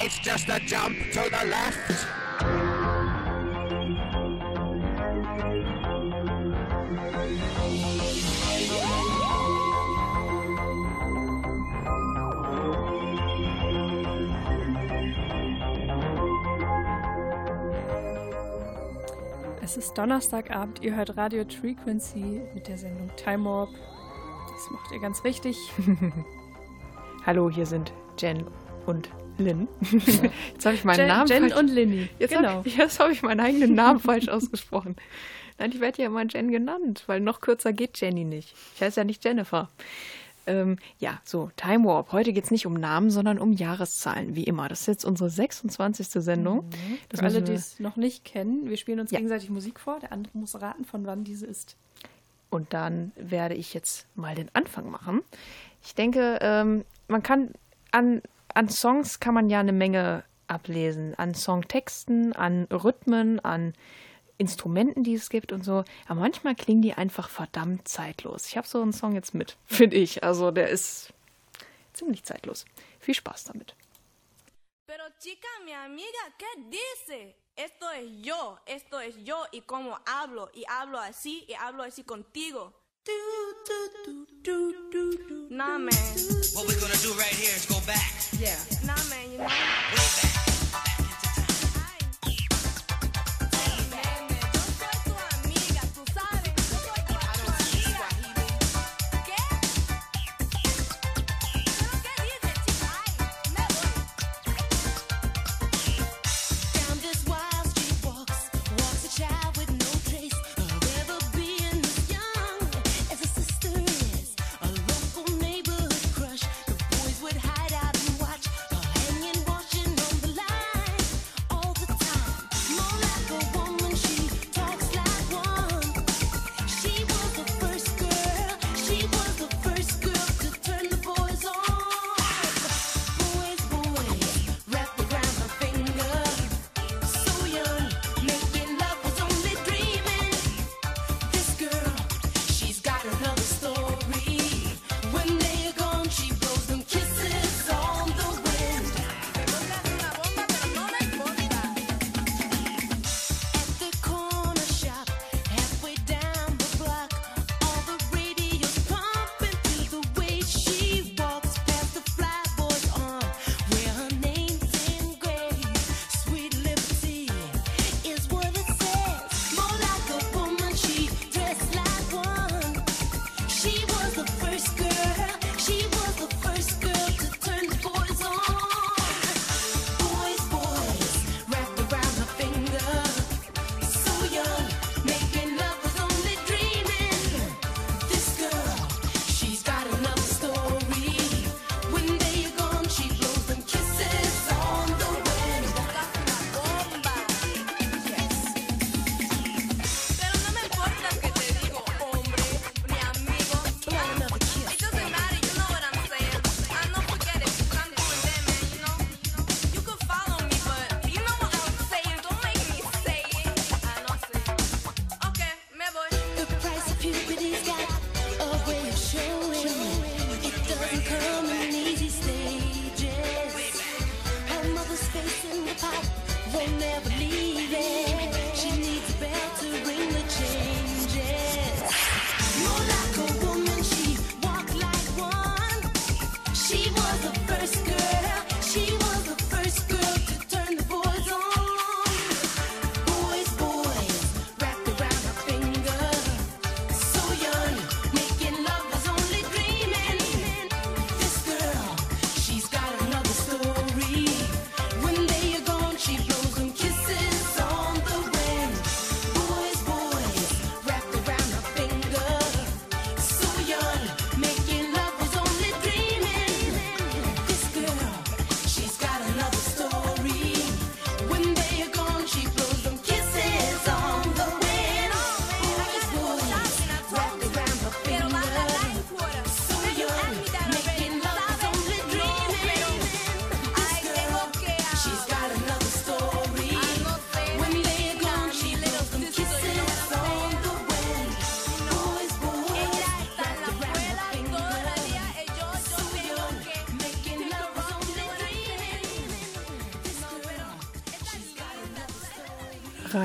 It's just a jump to the left. Es ist Donnerstagabend, ihr hört Radio Frequency mit der Sendung Time Warp. Das macht ihr ganz richtig. Hallo, hier sind Jen und Lynn. Jetzt habe ich meinen Jen, Namen Jen falsch. und Linny. Jetzt genau. habe ich, hab ich meinen eigenen Namen falsch ausgesprochen. Nein, ich werde ja immer Jen genannt, weil noch kürzer geht Jenny nicht. Ich heiße ja nicht Jennifer. Ähm, ja, so, Time Warp. Heute geht es nicht um Namen, sondern um Jahreszahlen, wie immer. Das ist jetzt unsere 26. Sendung. Das Für alle, die es noch nicht kennen, wir spielen uns Ja. gegenseitig Musik vor. Der andere muss raten, von wann diese ist. Und dann werde ich jetzt mal den Anfang machen. Ich denke, ähm, man kann an, an Songs kann man ja eine Menge ablesen. An Songtexten, an Rhythmen, an Instrumenten, die es gibt und so. Aber manchmal klingen die einfach verdammt zeitlos. Ich habe so einen Song jetzt mit, finde ich. Also der ist ziemlich zeitlos. Viel Spaß damit. Pero chica, mi amiga, ¿qué dice? Esto es yo, esto es yo y cómo hablo, y hablo así, y hablo así contigo. Nah, man. What we're gonna do right here is go back, Yeah. Nah, man, you know.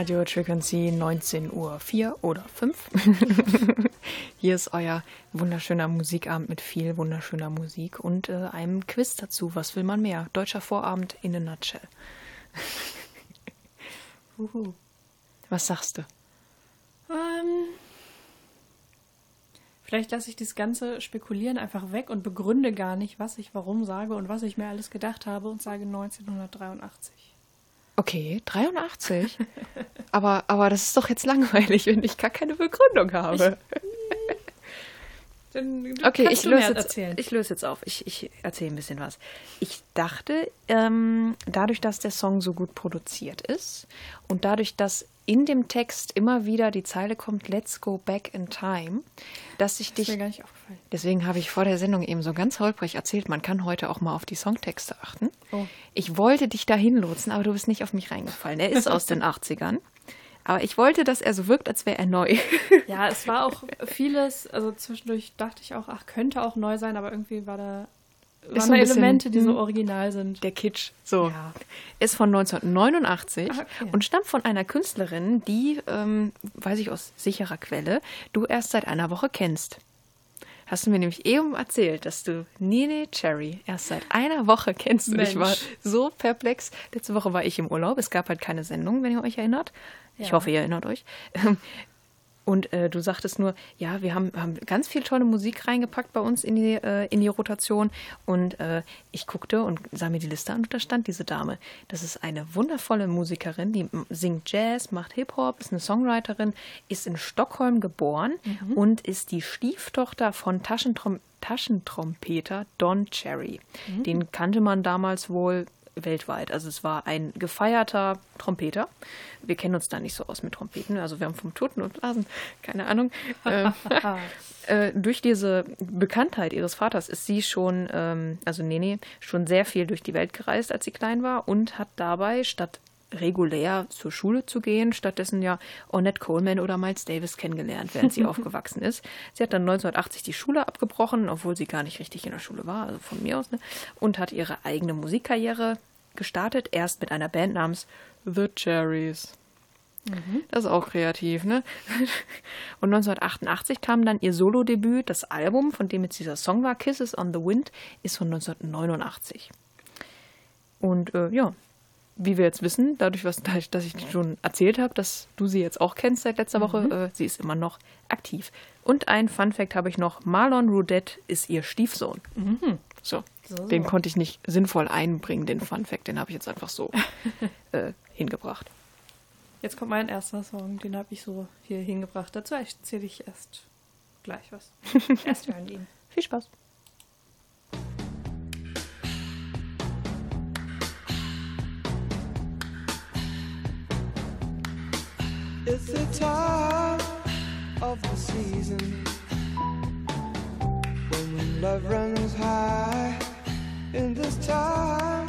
Radio Frequency 19 Uhr 4 oder 5. Hier ist euer wunderschöner Musikabend mit viel wunderschöner Musik und äh, einem Quiz dazu. Was will man mehr? Deutscher Vorabend in a nutshell. Uhu. Was sagst du? Ähm, vielleicht lasse ich das ganze Spekulieren einfach weg und begründe gar nicht, was ich warum sage und was ich mir alles gedacht habe und sage 1983. Okay, 83. aber, aber das ist doch jetzt langweilig, wenn ich gar keine Begründung habe. Dann Okay, ich löse, jetzt, erzählen. ich löse jetzt auf. Ich, ich erzähle ein bisschen was. Ich dachte, ähm, dadurch, dass der Song so gut produziert ist und dadurch, dass in dem Text immer wieder die Zeile kommt, Let's go back in time, dass ich ist mir dich. gar nicht aufgefallen. Deswegen habe ich vor der Sendung eben so ganz holprig erzählt, man kann heute auch mal auf die Songtexte achten. Oh. Ich wollte dich dahin lotsen, aber du bist nicht auf mich reingefallen. Er ist aus den 80ern. Aber ich wollte, dass er so wirkt, als wäre er neu. Ja, es war auch vieles, also zwischendurch dachte ich auch, ach, könnte auch neu sein, aber irgendwie war da waren so Elemente, die so hm. original sind. Der Kitsch. So. Ja. Ist von 1989 Ah, okay. und stammt von einer Künstlerin, die, ähm, weiß ich aus sicherer Quelle, du erst seit einer Woche kennst. Hast du mir nämlich eben erzählt, dass du Nene Cherry erst seit einer Woche kennst. Und ich war so perplex. Letzte Woche war ich im Urlaub. Es gab halt keine Sendung, wenn ihr euch erinnert. Ich Ja. hoffe, ihr erinnert euch. Und äh, du sagtest nur, ja, wir haben, haben ganz viel tolle Musik reingepackt bei uns in die, äh, in die Rotation. Und äh, ich guckte und sah mir die Liste an und da stand diese Dame. Das ist eine wundervolle Musikerin, die singt Jazz, macht Hip-Hop, ist eine Songwriterin, ist in Stockholm geboren und ist die Stieftochter von Taschentrom Taschentrompeter Don Cherry. Den kannte man damals wohl weltweit. Also es war ein gefeierter Trompeter. Wir kennen uns da nicht so aus mit Trompeten. Also wir haben vom Tuten und Blasen keine Ahnung. äh, äh, durch diese Bekanntheit ihres Vaters ist sie schon, ähm, also Nene, schon sehr viel durch die Welt gereist, als sie klein war und hat dabei statt regulär zur Schule zu gehen, stattdessen ja Ornette Coleman oder Miles Davis kennengelernt, während sie aufgewachsen ist. Sie hat dann 1980 die Schule abgebrochen, obwohl sie gar nicht richtig in der Schule war, also von mir aus, ne? und hat ihre eigene Musikkarriere gestartet, erst mit einer Band namens The Cherries. Das ist auch kreativ, ne? Und 1988 kam dann ihr Solo-Debüt, das Album, von dem jetzt dieser Song war, Kisses on the Wind, ist von 1989. Und äh, ja, wie wir jetzt wissen, dadurch, was, dass ich schon erzählt habe, dass du sie jetzt auch kennst seit letzter Woche, äh, sie ist immer noch aktiv. Und ein Fun-Fact habe ich noch: Marlon Roudette ist ihr Stiefsohn. So, So, so. den konnte ich nicht sinnvoll einbringen, den Fun-Fact, den habe ich jetzt einfach so äh, hingebracht. Jetzt kommt mein erster Song, den habe ich so hier hingebracht. Dazu erzähle ich erst gleich was. erst hören ihn. Viel Spaß. It's the time of the season when love runs high. In this time,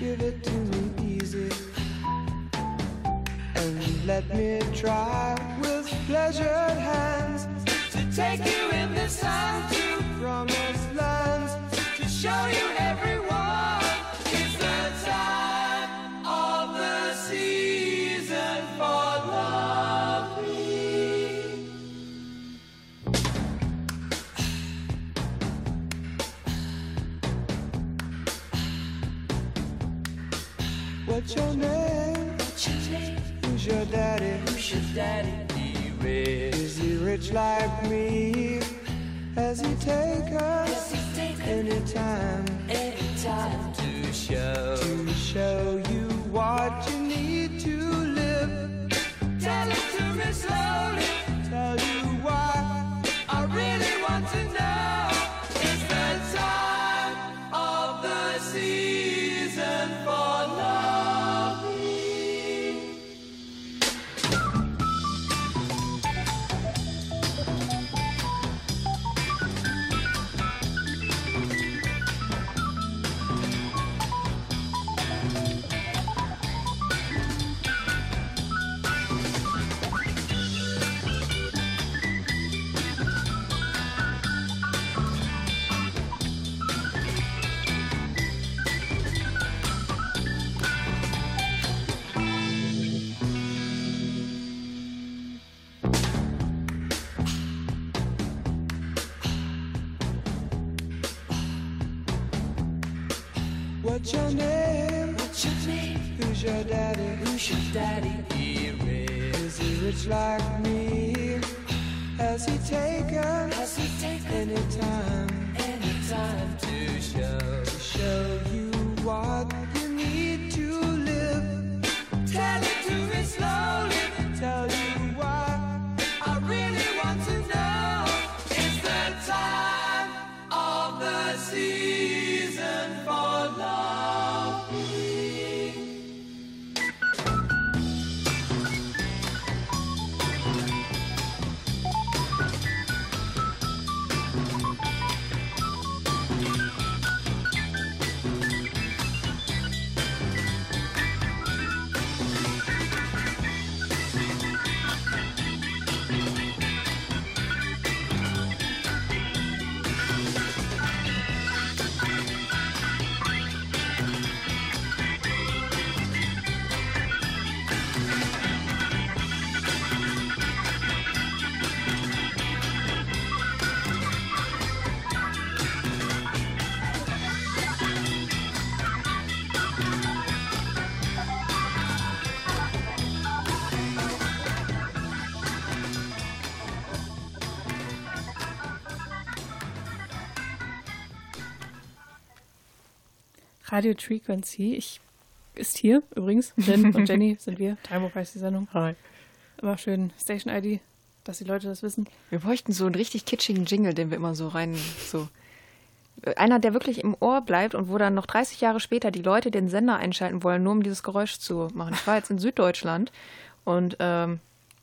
give it to me easy and let me try with pleasured hands to take you in this time to promised lands to show you everyone. What's your name? Who's your daddy? Who's your daddy? Is he rich like me? Has he take us anytime? Anytime to show to show you what you need to live. Tell it to me slowly. Radio Frequency. Ich ist hier übrigens. Jen und Jenny sind wir. Time of heißt die Sendung. Hi. Immer schön Station ID, dass die Leute das wissen. Wir bräuchten so einen richtig kitschigen Jingle, den wir immer so rein, so. Einer, der wirklich im Ohr bleibt und wo dann noch 30 Jahre später die Leute den Sender einschalten wollen, nur um dieses Geräusch zu machen. Ich war jetzt in Süddeutschland und ähm,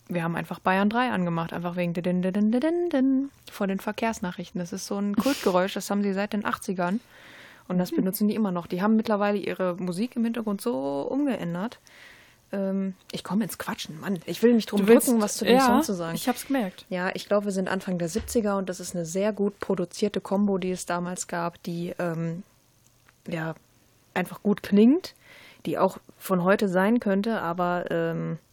wir haben einfach Bayern 3 angemacht, einfach wegen din, din, din, din, din, vor den Verkehrsnachrichten. Das ist so ein Kultgeräusch, das haben sie seit den 80ern und das benutzen die immer noch. Die haben mittlerweile ihre Musik im Hintergrund so umgeändert. Ähm, ich komme ins Quatschen, Mann. Ich will mich drum drücken, was zu dem ja, Song zu sagen. Ich hab's gemerkt. Ja, ich glaube, wir sind Anfang der 70er und das ist eine sehr gut produzierte Combo, die es damals gab, die ähm, ja einfach gut klingt, die auch von heute sein könnte, aber ähm, äh,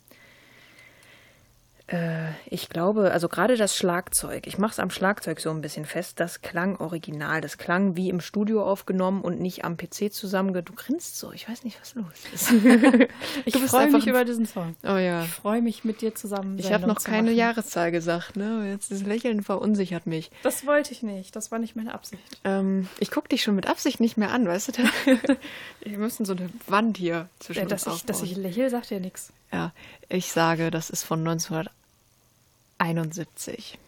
ich glaube, also gerade das Schlagzeug, ich mache es am Schlagzeug so ein bisschen fest, das klang original, das klang wie im Studio aufgenommen und nicht am PC zusammenge... Du grinst so, ich weiß nicht, was los ist. Ich freue mich über diesen Song. oh ja. Ich freue mich mit dir zusammen. Ich habe noch keine machen. Jahreszahl gesagt, ne? Jetzt das Lächeln verunsichert mich. Das wollte ich nicht. Das war nicht meine Absicht. Ähm, ich gucke dich schon mit Absicht nicht mehr an, weißt du? Wir müssen so eine Wand hier zwischen Ja, uns dass, ich, dass ich lächle, sagt ja nichts. Ja, ich sage, das ist von 1971.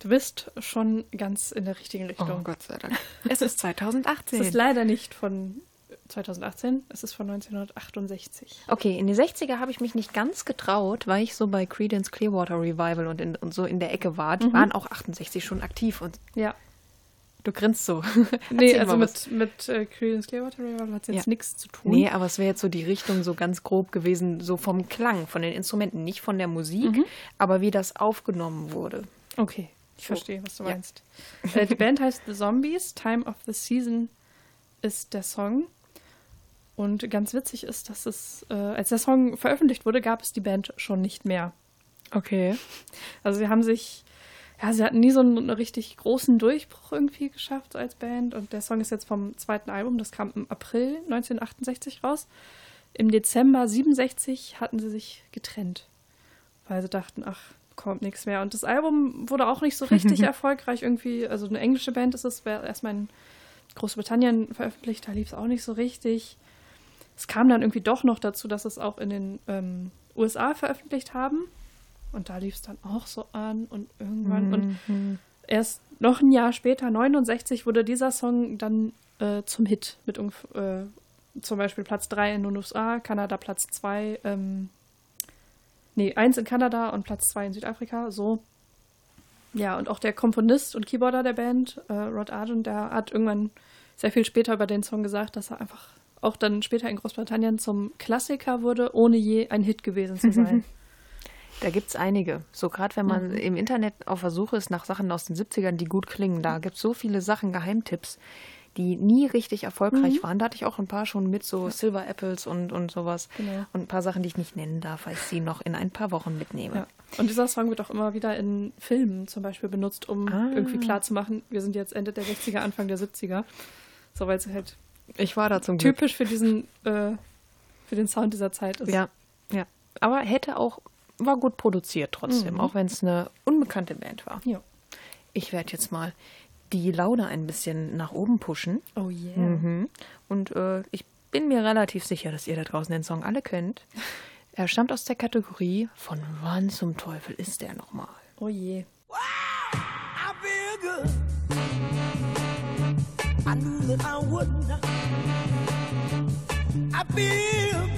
Du bist schon ganz in der richtigen Oh Richtung. Gott sei Dank. Es ist es 2018. ist leider nicht von 2018, es ist von 1968. okay, in die 60er habe ich mich nicht ganz getraut, weil ich so bei Creedence Clearwater Revival und, in, und so in der Ecke war. Die waren auch 68 schon aktiv und Ja. Du grinst so. Nee, also mit, mit äh, Creedence Clearwater Revival hat es jetzt Ja. nichts zu tun. Nee, aber es wäre jetzt so die Richtung so ganz grob gewesen, so vom Klang, von den Instrumenten, nicht von der Musik, aber wie das aufgenommen wurde. Okay, ich verstehe, was du Ja. meinst. Äh, die Band heißt The Zombies. Time of the Season ist der Song. Und ganz witzig ist, dass es, äh, als der Song veröffentlicht wurde, gab es die Band schon nicht mehr. Okay. Also sie haben sich, ja, sie hatten nie so einen, richtig großen Durchbruch irgendwie geschafft als Band. Und der Song ist jetzt vom zweiten Album, das kam im April 1968 raus. Im Dezember 67 hatten sie sich getrennt, weil sie dachten, ach, kommt nichts mehr. Und das Album wurde auch nicht so richtig erfolgreich irgendwie. Also eine englische Band ist es, wäre erstmal in Großbritannien veröffentlicht, da lief es auch nicht so richtig. Es kam dann irgendwie doch noch dazu, dass es auch in den ähm, USA veröffentlicht haben. Und da lief es dann auch so an und irgendwann. Und erst noch ein Jahr später, 69, wurde dieser Song dann äh, zum Hit mit äh, zum Beispiel Platz 3 in den USA, Kanada Platz 2, ähm, nee, 1 in Kanada und Platz 2 in Südafrika, so. Ja, und auch der Komponist und Keyboarder der Band, äh, Rod Arden, der hat irgendwann sehr viel später über den Song gesagt, dass er einfach auch dann später in Großbritannien zum Klassiker wurde, ohne je ein Hit gewesen zu sein. Da gibt es einige. So gerade wenn man Mhm. im Internet auf der Suche ist nach Sachen aus den 70ern, die gut klingen, da gibt es so viele Sachen, Geheimtipps, die nie richtig erfolgreich Mhm. waren. Da hatte ich auch ein paar schon mit, so Silver Apples und, und sowas. Genau. Und ein paar Sachen, die ich nicht nennen darf, weil ich sie noch in ein paar Wochen mitnehme. Ja. Und dieser Song wird auch immer wieder in Filmen zum Beispiel benutzt, um Ah. irgendwie klarzumachen, wir sind jetzt Ende der 60er, Anfang der 70er. So, weil es halt Ich war da zum Glück. typisch für diesen, äh, für den Sound dieser Zeit ist. Ja, ja. Aber hätte auch, war gut produziert trotzdem, auch wenn es eine unbekannte Band war. Ja. Ich werde jetzt mal die Laune ein bisschen nach oben pushen. Oh yeah. Mhm. Und äh, ich bin mir relativ sicher, dass ihr da draußen den Song alle kennt. Er stammt aus der Kategorie Von wann zum Teufel ist der nochmal? Oh je. I feel good. I knew that I would not. I feel good.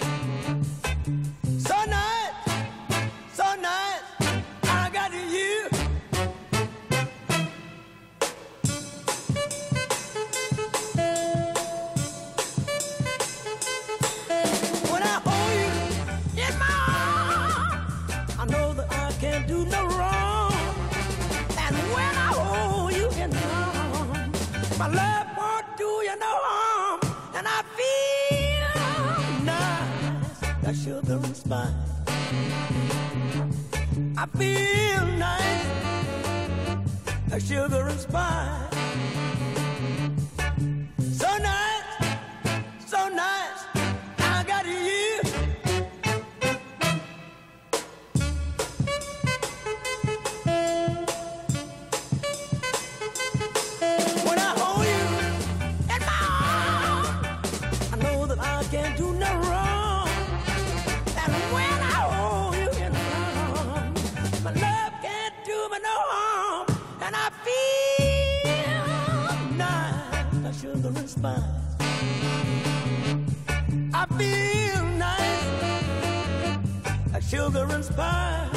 Spice. I feel nice, like sugar and spice. So nice, so nice, I got you. When I hold you in my arms, I know that I can't do no wrong. Spice. I feel nice, like sugar and spice.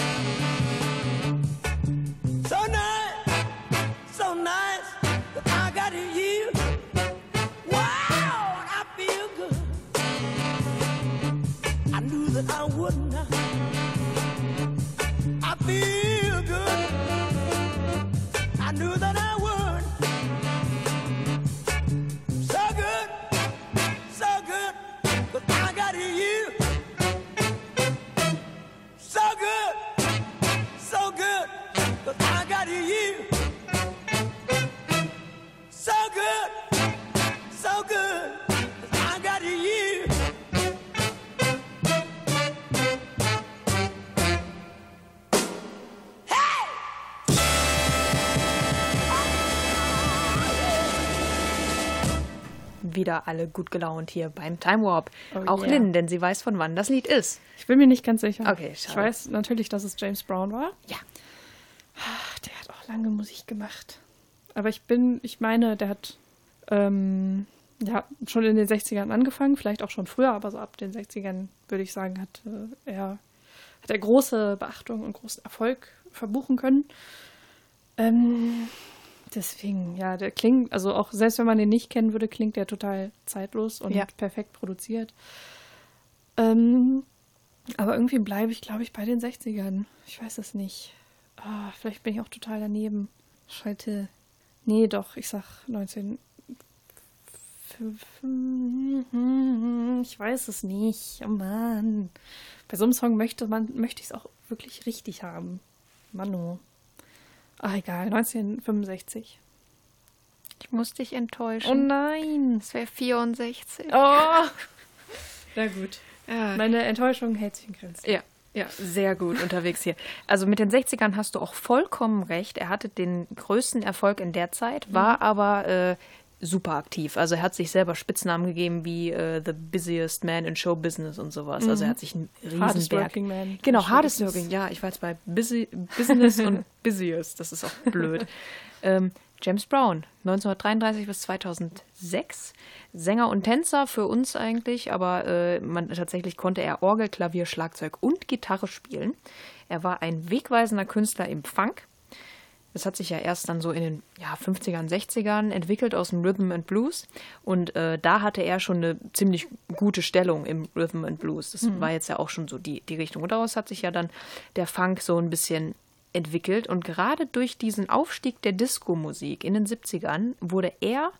Wieder alle gut gelaunt hier beim Time Warp. Oh Auch yeah. Lynn, denn sie weiß, von wann das Lied ist. Ich bin mir nicht ganz sicher. Okay, Ich schade. weiß natürlich, dass es James Brown war. Ja. Ach, der hat auch lange Musik gemacht. Aber ich bin, ich meine, der hat ähm, ja schon in den 60ern angefangen, vielleicht auch schon früher, aber so ab den 60ern würde ich sagen, hat äh, er hat er große Beachtung und großen Erfolg verbuchen können. Ähm, deswegen, ja, der klingt, also auch selbst wenn man den nicht kennen würde, klingt der total zeitlos und Ja. perfekt produziert. Ähm, aber irgendwie bleibe ich, glaube ich, bei den 60ern. Ich weiß es nicht. Ah, vielleicht bin ich auch total daneben. Schalte. Nee, doch, ich sag 19. Ich weiß es nicht. Oh Mann. Bei so einem Song möchte man, möchte ich es auch wirklich richtig haben. Manu. Ach, egal. 1965. Ich muss dich Oh enttäuschen. nein. es wäre 64. Oh. Na gut. Ja. Meine Enttäuschung hält sich in Grenzen. Ja, ja, sehr gut unterwegs hier. Also mit den 60ern hast du auch vollkommen recht. Er hatte den größten Erfolg in der Zeit, war aber äh, super aktiv. Also er hat sich selber Spitznamen gegeben wie äh, The Busiest Man in Show Business und sowas. Also er hat sich einen Hardest Riesenberg. working man Genau, Hardest. Working. Ja, ich war jetzt bei Busy, Business und Busiest. Das ist auch blöd. ähm, James Brown, 1933 bis 2006. Sänger und Tänzer für uns eigentlich, aber äh, man, tatsächlich konnte er Orgel, Klavier, Schlagzeug und Gitarre spielen. Er war ein wegweisender Künstler im Funk. Es hat sich ja erst dann so in den ja, 50ern, 60ern entwickelt aus dem Rhythm and Blues. Und äh, da hatte er schon eine ziemlich gute Stellung im Rhythm and Blues. Das war jetzt ja auch schon so die, die Richtung. Und daraus hat sich ja dann der Funk so ein bisschen entwickelt. Und gerade durch diesen Aufstieg der Disco-Musik in den 70ern wurde er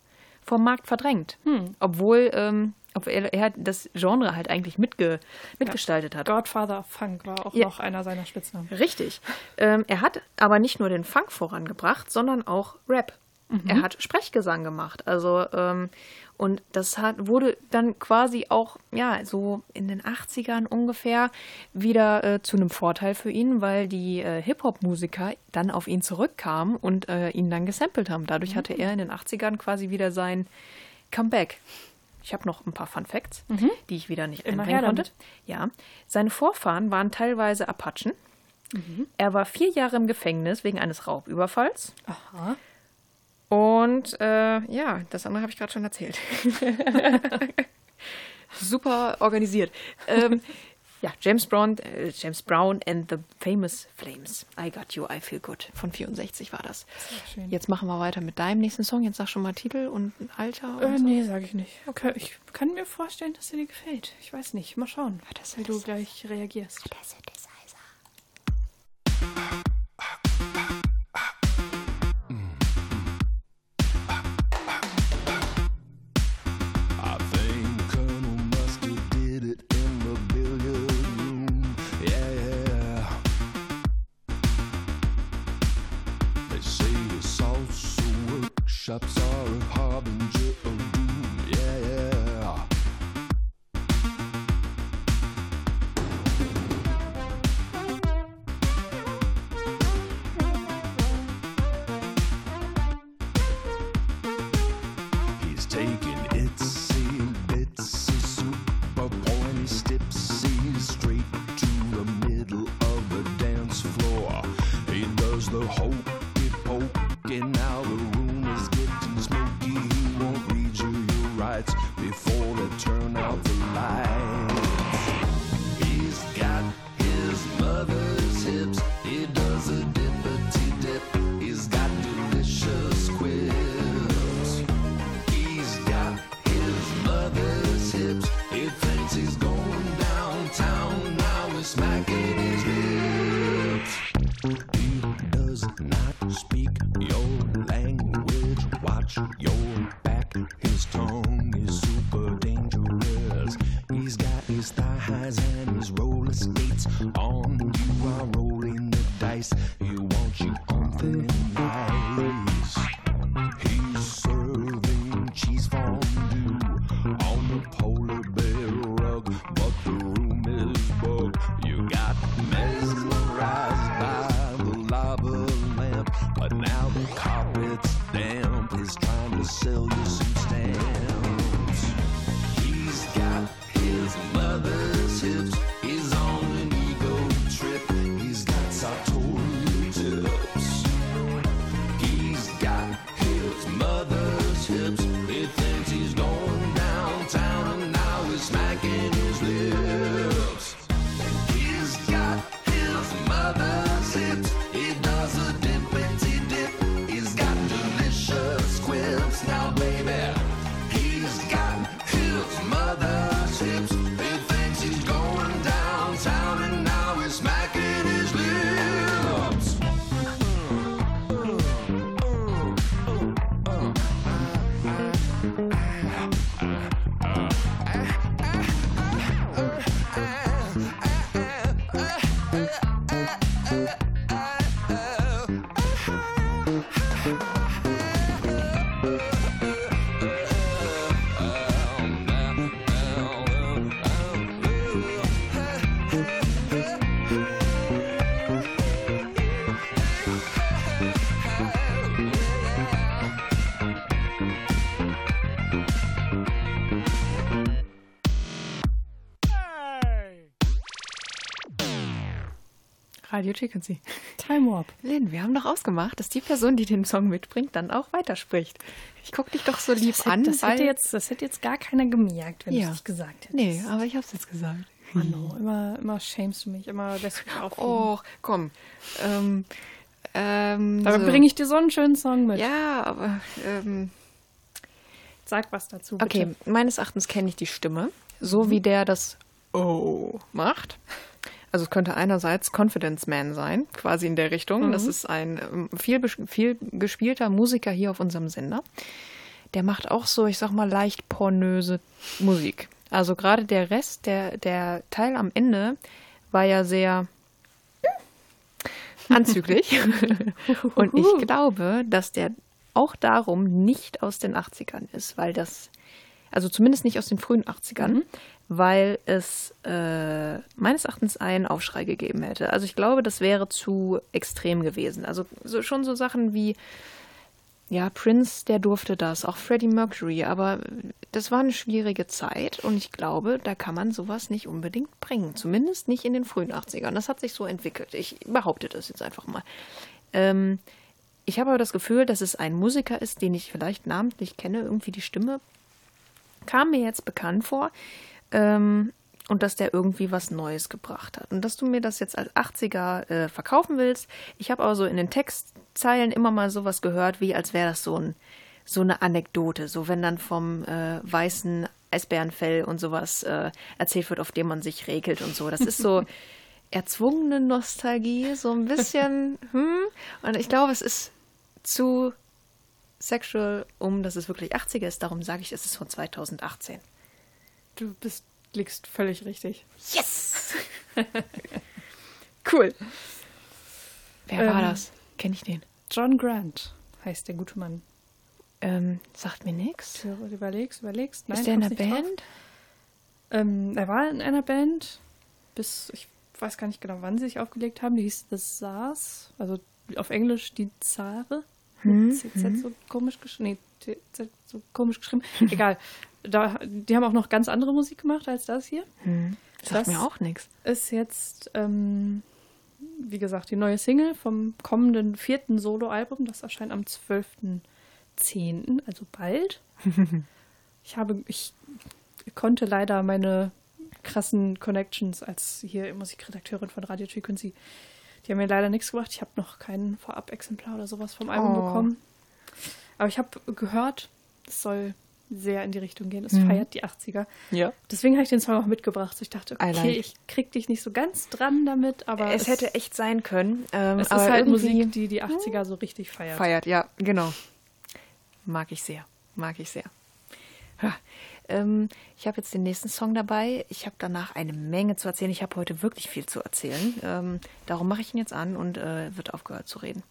vom Markt verdrängt. Obwohl, ähm, obwohl er, das Genre halt eigentlich mitge mitgestaltet hat. Godfather of Funk war auch Ja. noch einer seiner Spitznamen. Richtig. Ähm, er hat aber nicht nur den Funk vorangebracht, sondern auch Rap. Er hat Sprechgesang gemacht. Also, ähm, und das hat, wurde dann quasi auch, ja, so in den 80ern ungefähr wieder äh, zu einem Vorteil für ihn, weil die äh, Hip-Hop-Musiker dann auf ihn zurückkamen und äh, ihn dann gesampelt haben. Dadurch hatte er in den 80ern quasi wieder sein Comeback. Ich habe noch ein paar Fun Facts, die ich wieder nicht Immer einbringen konnte. Ja, seine Vorfahren waren teilweise Apachen. Er war vier Jahre im Gefängnis wegen eines Raubüberfalls. Aha. Und äh, ja, das andere habe ich gerade schon erzählt. Super organisiert. Ähm, ja, James Brown, äh, James Brown and the Famous Flames. I Got You, I Feel Good. Von 64 war das. schön. Jetzt machen wir weiter mit deinem nächsten Song. Jetzt sag schon mal Titel und Alter. Äh, Und so. nee, sage ich nicht. Okay, ich kann mir vorstellen, dass dir die gefällt. Ich weiß nicht. Mal schauen, das wie du gleich reagierst. I tips Radio Chickensee. Time Warp. Lynn, wir haben doch ausgemacht, dass die Person, die den Song mitbringt, dann auch weiterspricht. Ich guck dich doch so lieb Das, an. hätte, das, hätte jetzt, das hätte jetzt gar keiner gemerkt, wenn Ja. du es nicht gesagt hättest. Nee, aber ich hab's jetzt gesagt. Mano, immer, immer shamest du mich, immer lässt du mich aufregen. Oh, komm. Ähm, Ähm, Da so. bringe ich dir so einen schönen Song mit. Ja, aber ähm, Sag was dazu, bitte. okay, meines Erachtens kenne ich die Stimme, so wie der das Oh macht. Also es könnte einerseits Confidence Man sein, quasi in der Richtung. Das ist ein ähm, viel, viel gespielter Musiker hier auf unserem Sender. Der macht auch so, ich sag mal, leicht pornöse Musik. Also gerade der Rest, der, der Teil am Ende war ja sehr anzüglich. Und ich glaube, dass der auch darum nicht aus den 80ern ist, weil das, also zumindest nicht aus den frühen 80ern, weil es äh, meines Erachtens einen Aufschrei gegeben hätte. Also ich glaube, das wäre zu extrem gewesen. Also so, schon so Sachen wie, ja, Prince, der durfte das, auch Freddie Mercury, aber das war eine schwierige Zeit und ich glaube, da kann man sowas nicht unbedingt bringen. Zumindest nicht in den frühen 80ern. Das hat sich so entwickelt. Ich behaupte das jetzt einfach mal. Ähm, ich habe aber das Gefühl, dass es ein Musiker ist, den ich vielleicht namentlich kenne. Irgendwie die Stimme kam mir jetzt bekannt vor. Ähm, und dass der irgendwie was Neues gebracht hat. Und dass du mir das jetzt als 80er äh, verkaufen willst. Ich habe aber so in den Textzeilen immer mal sowas gehört, wie als wäre das so, ein, so eine Anekdote. So wenn dann vom äh, weißen Eisbärenfell und sowas äh, erzählt wird, auf dem man sich regelt und so. Das ist so erzwungene Nostalgie, so ein bisschen. hm? Und ich glaube, es ist zu sexual, um dass es wirklich 80er ist. Darum sage ich, es ist von 2018. Du bist, liegst völlig richtig. Yes! cool. Wer war Ähm, das? Kenne ich den? John Grant heißt der gute Mann. Ähm, sagt mir nichts. Du überlegst, überlegst. Nein, Ist der in drauf. Band? Ähm, er war in einer Band, bis, ich weiß gar nicht genau, wann sie sich aufgelegt haben. Die hieß The Zars, also auf Englisch die Zare. Mit CZ so komisch geschrieben. Nee, TZ so komisch geschrieben. Egal. Da, die haben auch noch ganz andere Musik gemacht als das hier. Sagt Das- mir auch nichts. Ist jetzt, ähm, wie gesagt, die neue Single vom kommenden vierten Soloalbum. Das erscheint am 12.10., also bald. ich habe, ich konnte leider meine krassen Connections als hier Musikredakteurin von Radio Frequency, die haben mir leider nichts gebracht. Ich habe noch kein Vorab-Exemplar oder sowas vom Album Oh. bekommen. Aber ich habe gehört, es soll sehr in die Richtung gehen. Es feiert die 80er. Ja. Deswegen habe ich den Song auch mitgebracht. Ich dachte, okay, like. ich krieg dich nicht so ganz dran damit, aber Es hätte echt sein können. Ähm, es ist halt Musik, die die 80er so richtig feiert. feiert. Ja, genau. Mag ich sehr. Mag ich sehr. Ha. Ähm, ich habe jetzt den nächsten Song dabei. Ich habe danach eine Menge zu erzählen. Ich habe heute wirklich viel zu erzählen. Ähm, darum mache ich ihn jetzt an und äh, wird aufgehört zu reden.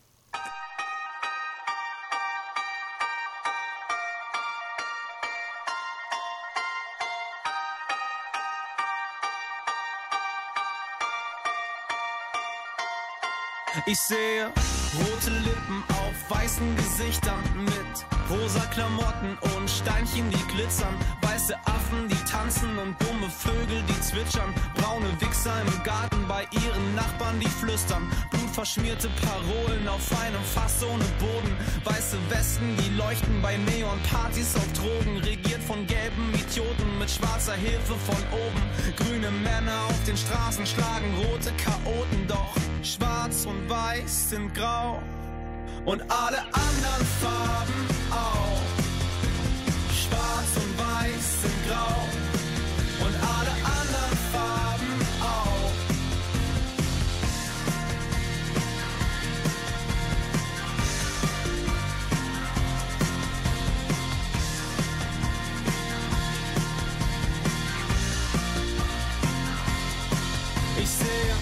Ich sehe rote Lippen auf weißen Gesichtern mit rosa Klamotten und Steinchen, die glitzern. Weiße Affen, die tanzen und dumme Vögel, die zwitschern. Braune Wichser im Garten bei ihren Nachbarn, die flüstern. Blutverschmierte Parolen auf einem Fass ohne Boden. Weiße Westen, die leuchten bei Neonpartys auf Drogen. Regiert von gelben Idioten mit schwarzer Hilfe von oben. Grüne Männer auf den Straßen schlagen rote Chaoten, doch schwarz und weiß sind grau. Und alle anderen Farben auch. Schwarz und weiß sind grau. Und alle anderen Farben auch. Ich sehe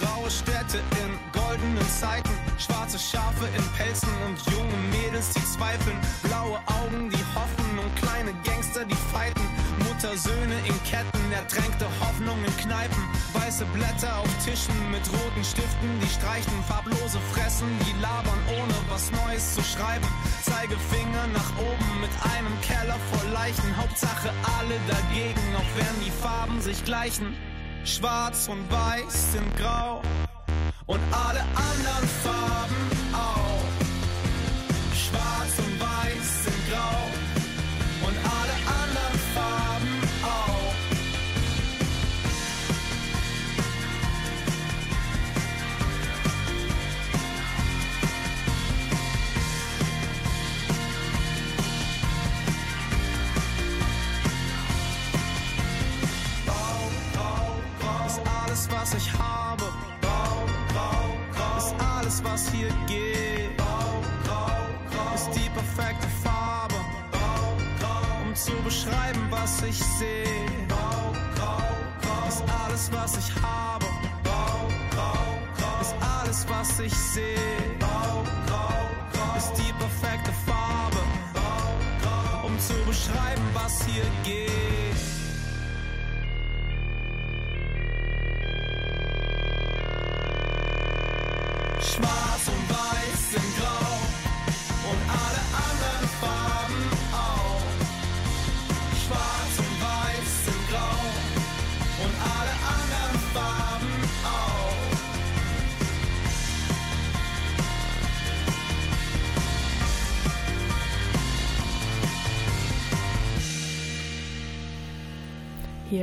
graue Städte in goldenen Zeiten, schwarze Schafe in Pelzen und junge Mädels, die zweifeln, blaue Augen, die hoffen und kleine Gangster, die fighten, Muttersöhne in Ketten, ertränkte Hoffnung in Kneipen, weiße Blätter auf Tischen mit roten Stiften, die streichen, farblose Fressen, die labern ohne was Neues zu schreiben, Zeigefinger nach oben mit einem Keller voll Leichen, Hauptsache alle dagegen, auch wenn die Farben sich gleichen. Schwarz und weiß sind grau und alle anderen Farben auch.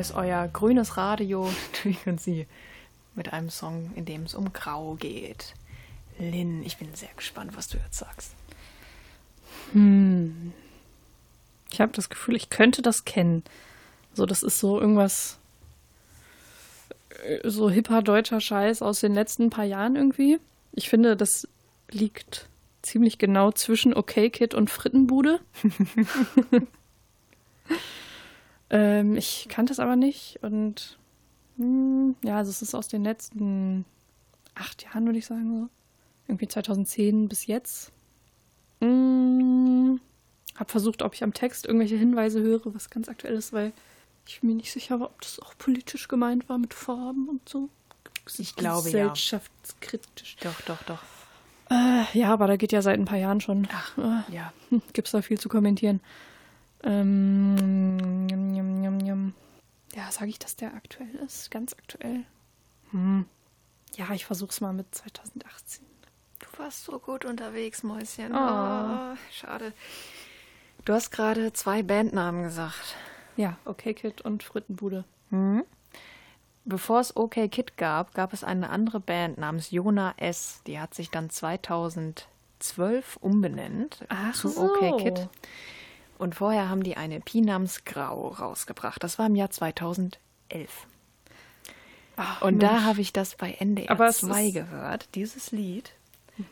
Ist euer grünes Radio Frequency mit einem Song, in dem es um Grau geht. Lynn, ich bin sehr gespannt, was du jetzt sagst. Ich habe das Gefühl, ich könnte das kennen. So, das ist so irgendwas, äh, so hipper deutscher Scheiß aus den letzten paar Jahren irgendwie. Ich finde, das liegt ziemlich genau zwischen Okay Kid und Frittenbude. ähm, ich kannte es aber nicht und hm, ja, also es ist aus den letzten acht Jahren, würde ich sagen, so. Irgendwie 2010 bis jetzt. Hm, hab versucht, ob ich am Text irgendwelche Hinweise höre, was ganz aktuell ist, weil ich mir nicht sicher war, ob das auch politisch gemeint war mit Farben und so. Ich glaube, ja. Gesellschaftskritisch. Doch, doch, doch. Äh, ja, aber da geht ja seit ein paar Jahren schon. Ach, äh, ja. Gibt's da viel zu kommentieren. Ähm, sage ich, dass der aktuell ist? Ganz aktuell? Hm. Ja, ich versuch's mal mit 2018. Du warst so gut unterwegs, Mäuschen. Oh. Oh, schade. Du hast gerade zwei Bandnamen gesagt. Ja, Okay Kid und Frittenbude. Bevor es OK Kid gab, gab es eine andere Band namens Jona S. Die hat sich dann 2012 umbenannt Ach zu so. OK Kid. Und vorher haben die eine EP namens Grau rausgebracht. Das war im Jahr 2011. Und da habe ich das bei NDR Aber es 2 ist- gehört, dieses Lied.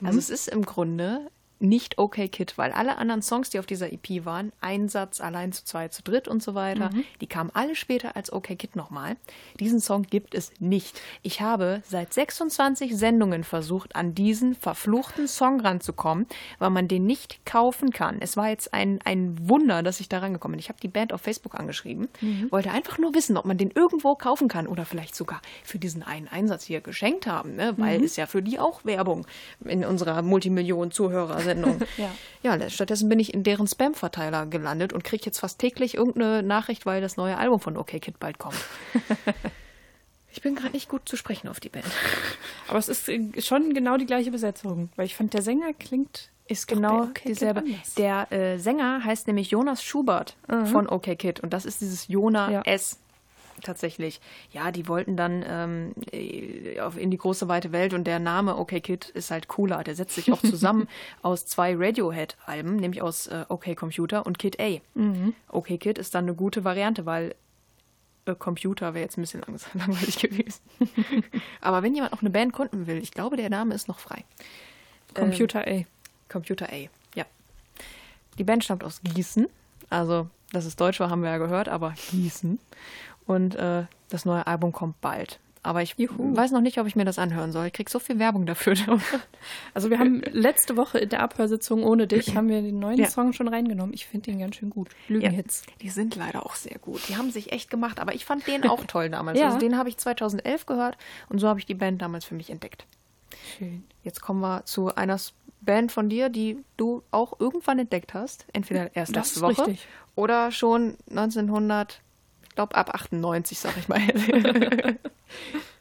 Also es ist im Grunde nicht OK Kid, weil alle anderen Songs, die auf dieser EP waren, Einsatz, allein zu zweit, zu dritt und so weiter, die kamen alle später als OK Kid nochmal. Diesen Song gibt es nicht. Ich habe seit 26 Sendungen versucht, an diesen verfluchten Song ranzukommen, weil man den nicht kaufen kann. Es war jetzt ein, ein Wunder, dass ich da rangekommen bin. Ich habe die Band auf Facebook angeschrieben, wollte einfach nur wissen, ob man den irgendwo kaufen kann oder vielleicht sogar für diesen einen Einsatz hier geschenkt haben, ne? weil ist ja für die auch Werbung in unserer Multimillionen-Zuhörersendung. Ja. ja, stattdessen bin ich in deren Spam-Verteiler gelandet und kriege jetzt fast täglich irgendeine Nachricht, weil das neue Album von OK Kid bald kommt. ich bin gerade nicht gut zu sprechen auf die Band. Aber es ist äh, schon genau die gleiche Besetzung, weil ich fand, der Sänger klingt Ist genau bei OK Kid dieselbe. Der äh, Sänger heißt nämlich Jonas Schubert von OK Kid und das ist dieses Jona Ja. S. Tatsächlich. Ja, die wollten dann ähm, äh, in die große weite Welt und der Name OK Kid ist halt cooler. Der setzt sich auch zusammen aus zwei Radiohead-Alben, nämlich aus äh, OK Computer und Kid A. OK Kid ist dann eine gute Variante, weil äh, Computer wäre jetzt ein bisschen langweilig gewesen. Aber wenn jemand noch eine Band gründen will, ich glaube, der Name ist noch frei. Computer A. Computer A, ja. Die Band stammt aus Gießen. Also, dass es Deutsch war, haben wir ja gehört, aber Gießen. Und äh, das neue Album kommt bald. Aber ich Juhu. weiß noch nicht, ob ich mir das anhören soll. Ich krieg so viel Werbung dafür. Also wir haben letzte Woche in der Abhörsitzung ohne dich haben wir den neuen Ja. Song schon reingenommen. Ich finde den ganz schön gut. Lügenhits. Die sind leider auch sehr gut. Die haben sich echt gemacht. Aber ich fand den auch toll damals. Ja. Also den habe ich 2011 gehört und so habe ich die Band damals für mich entdeckt. Schön. Jetzt kommen wir zu einer Band von dir, die du auch irgendwann entdeckt hast. Entweder erst letzte Woche richtig. oder schon 1900, ich glaube ab 98, sag ich mal.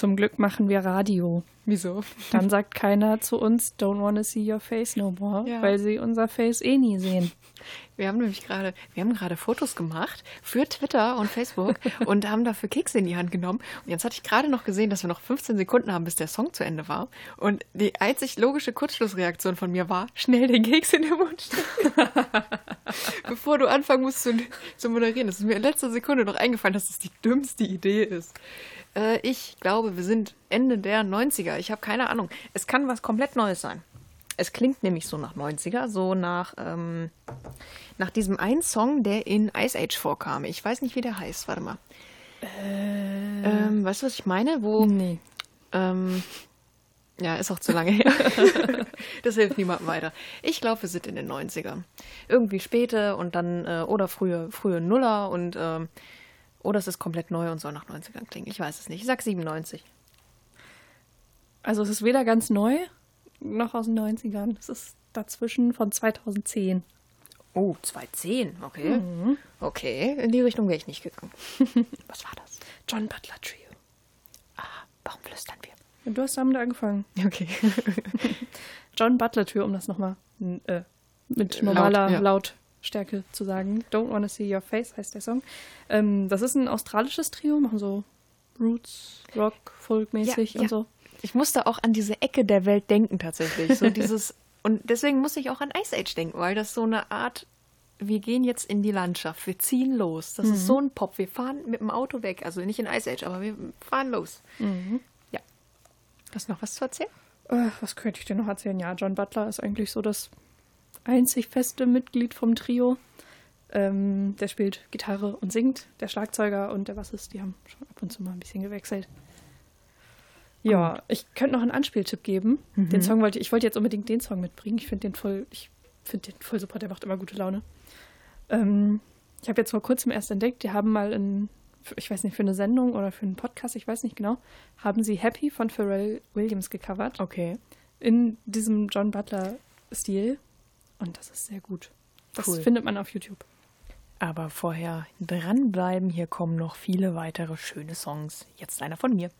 Zum Glück machen wir Radio. Wieso? Dann sagt keiner zu uns, don't wanna see your face no more, Ja. weil sie unser Face eh nie sehen. Wir haben nämlich gerade, wir haben gerade Fotos gemacht für Twitter und Facebook und haben dafür Kekse in die Hand genommen. Und jetzt hatte ich gerade noch gesehen, dass wir noch 15 Sekunden haben, bis der Song zu Ende war. Und die einzig logische Kurzschlussreaktion von mir war, schnell den Keks in den Mund stecken. Bevor du anfangen musst zu, zu moderieren. Das ist mir in letzter Sekunde noch eingefallen, dass das die dümmste Idee ist. Äh, ich glaube, wir sind Ende der 90er. Ich habe keine Ahnung. Es kann was komplett Neues sein. Es klingt nämlich so nach 90er, so nach, ähm, nach diesem einen Song, der in Ice Age vorkam. Ich weiß nicht, wie der heißt. Warte mal. Ähm, weißt du, was ich meine? Wo, Nee. ähm, ja, ist auch zu lange her. das hilft niemandem weiter. Ich glaube, wir sind in den 90ern. Irgendwie späte und dann, äh, oder frühe, frühe Nuller und, ähm, oder es ist komplett neu und soll nach 90ern klingen. Ich weiß es nicht. Ich sag 97. Also es ist weder ganz neu, noch aus den 90ern. Es ist dazwischen von 2010. Oh, 210, okay. Okay, in die Richtung wäre ich nicht gegangen. Was war das? John Butler Trio. Ah, warum flüstern wir? Du hast damit angefangen. Okay. John Butler Trio, um das nochmal äh, mit normaler ja. Lautstärke zu sagen. Don't Wanna See Your Face heißt der Song. Ähm, das ist ein australisches Trio, machen so Roots, Rock, Folk-mäßig Ja, und ja. so. Ich musste auch an diese Ecke der Welt denken tatsächlich. So dieses und deswegen musste ich auch an Ice Age denken, weil das so eine Art wir gehen jetzt in die Landschaft, wir ziehen los. Das ist so ein Pop. Wir fahren mit dem Auto weg, also nicht in Ice Age, aber wir fahren los. Ja. Hast du noch was zu erzählen? Äh, was könnte ich dir noch erzählen? Ja, John Butler ist eigentlich so das einzig feste Mitglied vom Trio. Ähm, der spielt Gitarre und singt. Der Schlagzeuger und der Bassist, die haben schon ab und zu mal ein bisschen gewechselt. Ja, ich könnte noch einen Anspieltipp geben. Den Song wollte ich, ich wollte jetzt unbedingt den Song mitbringen. Ich finde den voll, ich finde den voll super, der macht immer gute Laune. Ähm, ich habe jetzt vor kurzem erst entdeckt, die haben mal in, ich weiß nicht, für eine Sendung oder für einen Podcast, ich weiß nicht genau, haben sie Happy von Pharrell Williams gecovert Okay. in diesem John Butler-Stil. Und das ist sehr gut. Das Cool. findet man auf YouTube. Aber vorher dranbleiben, hier kommen noch viele weitere schöne Songs. Jetzt einer von mir.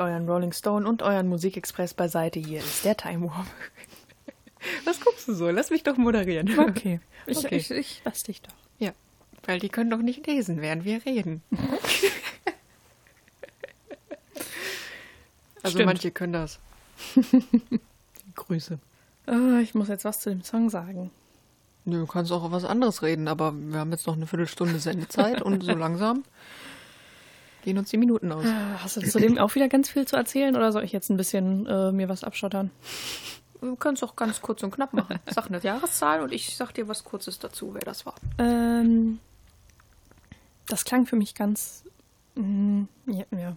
Euren Rolling Stone und euren Musikexpress beiseite. Hier ist der Time Warp. Was guckst du so? Lass mich doch moderieren. Okay. Ich, Okay. ich, ich lass dich doch. Ja, weil die können doch nicht lesen, während wir reden. also Stimmt. manche können das. Grüße. Ah, ich muss jetzt was zu dem Song sagen. Nö, du kannst auch was anderes reden, aber wir haben jetzt noch eine Viertelstunde Sendezeit und so langsam gehen uns die Minuten aus. Ah, Hast du zu dem auch wieder ganz viel zu erzählen oder soll ich jetzt ein bisschen äh, mir was abschottern? Du kannst auch ganz kurz und knapp machen. Sag eine Jahreszahl und ich sag dir was Kurzes dazu, wer das war. Ähm, das klang für mich ganz. Mm, ja, ja.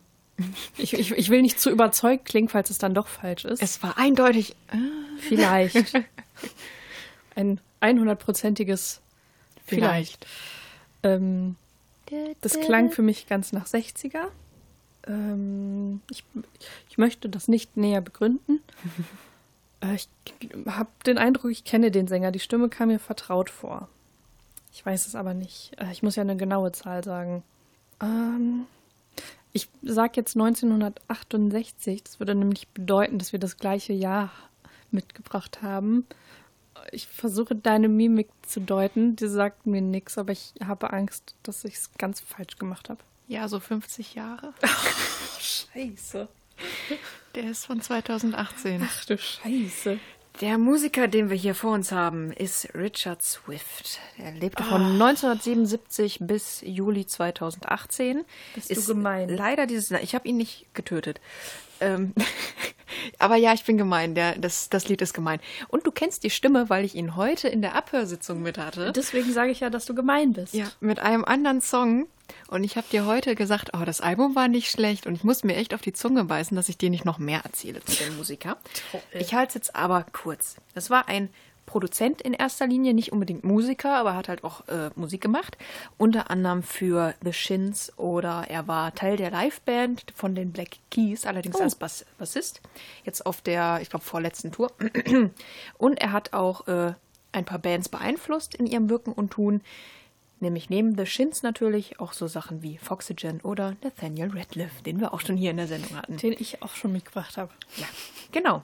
Ich, ich, ich will nicht zu überzeugt klingen, falls es dann doch falsch ist. Es war eindeutig. äh, Vielleicht. Ein 100-prozentiges Vielleicht. Ähm, das klang für mich ganz nach 60er. Ähm, ich, ich möchte das nicht näher begründen. Äh, ich habe den Eindruck, ich kenne den Sänger. Die Stimme kam mir vertraut vor. Ich weiß es aber nicht. Äh, Ich muss ja eine genaue Zahl sagen. Ähm, ich sage jetzt 1968. Das würde nämlich bedeuten, dass wir das gleiche Jahr mitgebracht haben. Ich versuche deine Mimik zu deuten. Die sagt mir nichts, aber ich habe Angst, dass ich es ganz falsch gemacht habe. Ja, so 50 Jahre. Scheiße. Der ist von 2018. Ach du Scheiße. Der Musiker, den wir hier vor uns haben, ist Richard Swift. Er lebte von 1977 bis Juli 2018. Bist du ist gemein. Leider dieses. Ich habe ihn nicht getötet. Ähm, aber ja, ich bin gemein. Der, das, das Lied ist gemein. Und du kennst die Stimme, weil ich ihn heute in der Abhörsitzung mit hatte. Deswegen sage ich ja, dass du gemein bist. Ja, mit einem anderen Song. Und ich habe dir heute gesagt, oh, das Album war nicht schlecht. Und ich muss mir echt auf die Zunge beißen, dass ich dir nicht noch mehr erzähle zu dem Musiker. Ich halte es jetzt aber kurz. Das war ein Produzent in erster Linie, nicht unbedingt Musiker, aber hat halt auch äh, Musik gemacht. Unter anderem für The Shins oder er war Teil der Liveband von den Black Keys, allerdings als Bass Bassist. Jetzt auf der, ich glaube, vorletzten Tour. Und er hat auch äh, ein paar Bands beeinflusst in ihrem Wirken und Tun. Nämlich neben The Shins natürlich auch so Sachen wie Foxygen oder Nathaniel Radcliffe, den wir auch schon hier in der Sendung hatten. Den ich auch schon mitgebracht habe. Ja, genau.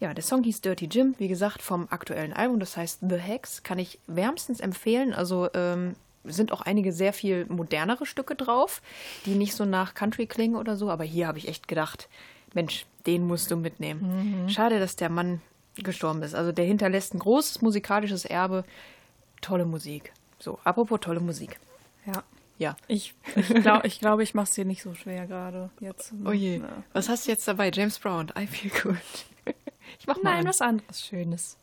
Ja, der Song hieß Dirty Jim, wie gesagt, vom aktuellen Album, das heißt The Hex, kann ich wärmstens empfehlen. Also ähm, sind auch einige sehr viel modernere Stücke drauf, die nicht so nach Country klingen oder so, aber hier habe ich echt gedacht, Mensch, den musst du mitnehmen. Schade, dass der Mann gestorben ist. Also der hinterlässt ein großes musikalisches Erbe, tolle Musik. So, apropos tolle Musik. Ja. Ja. Ich, ich glaube, ich, glaub, ich mache es dir nicht so schwer gerade jetzt. Oh je. Ja. Was hast du jetzt dabei? James Brown, I feel good. Ich mach mal Nein, was anderes Schönes.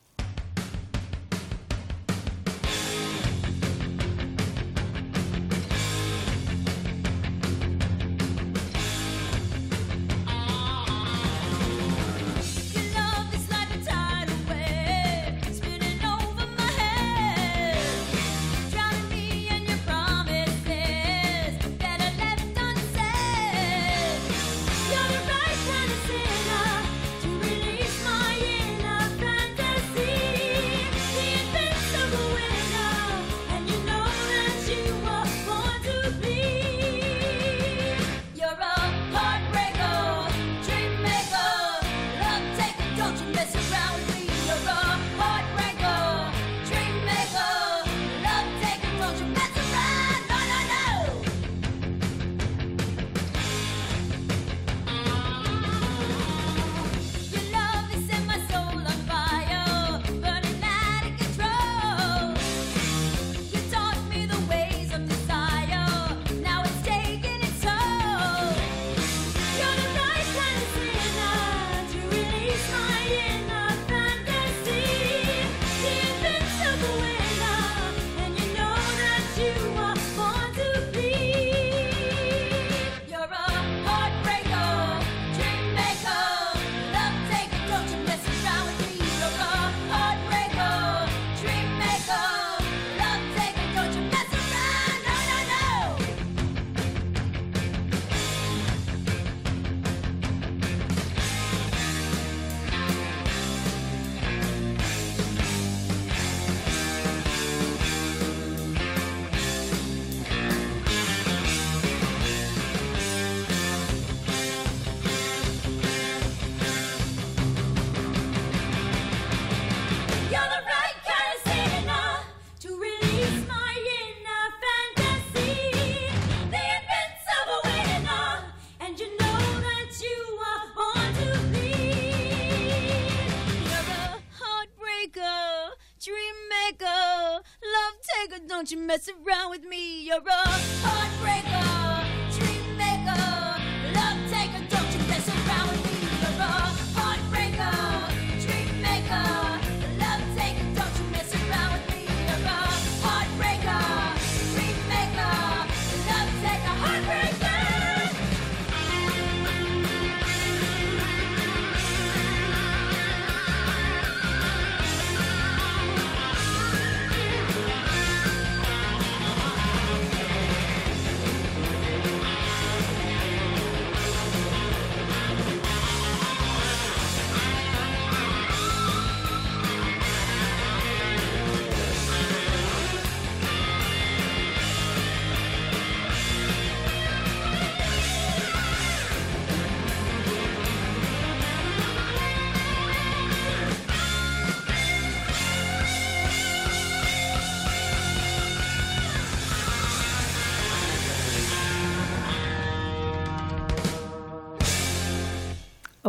Don't you mess around with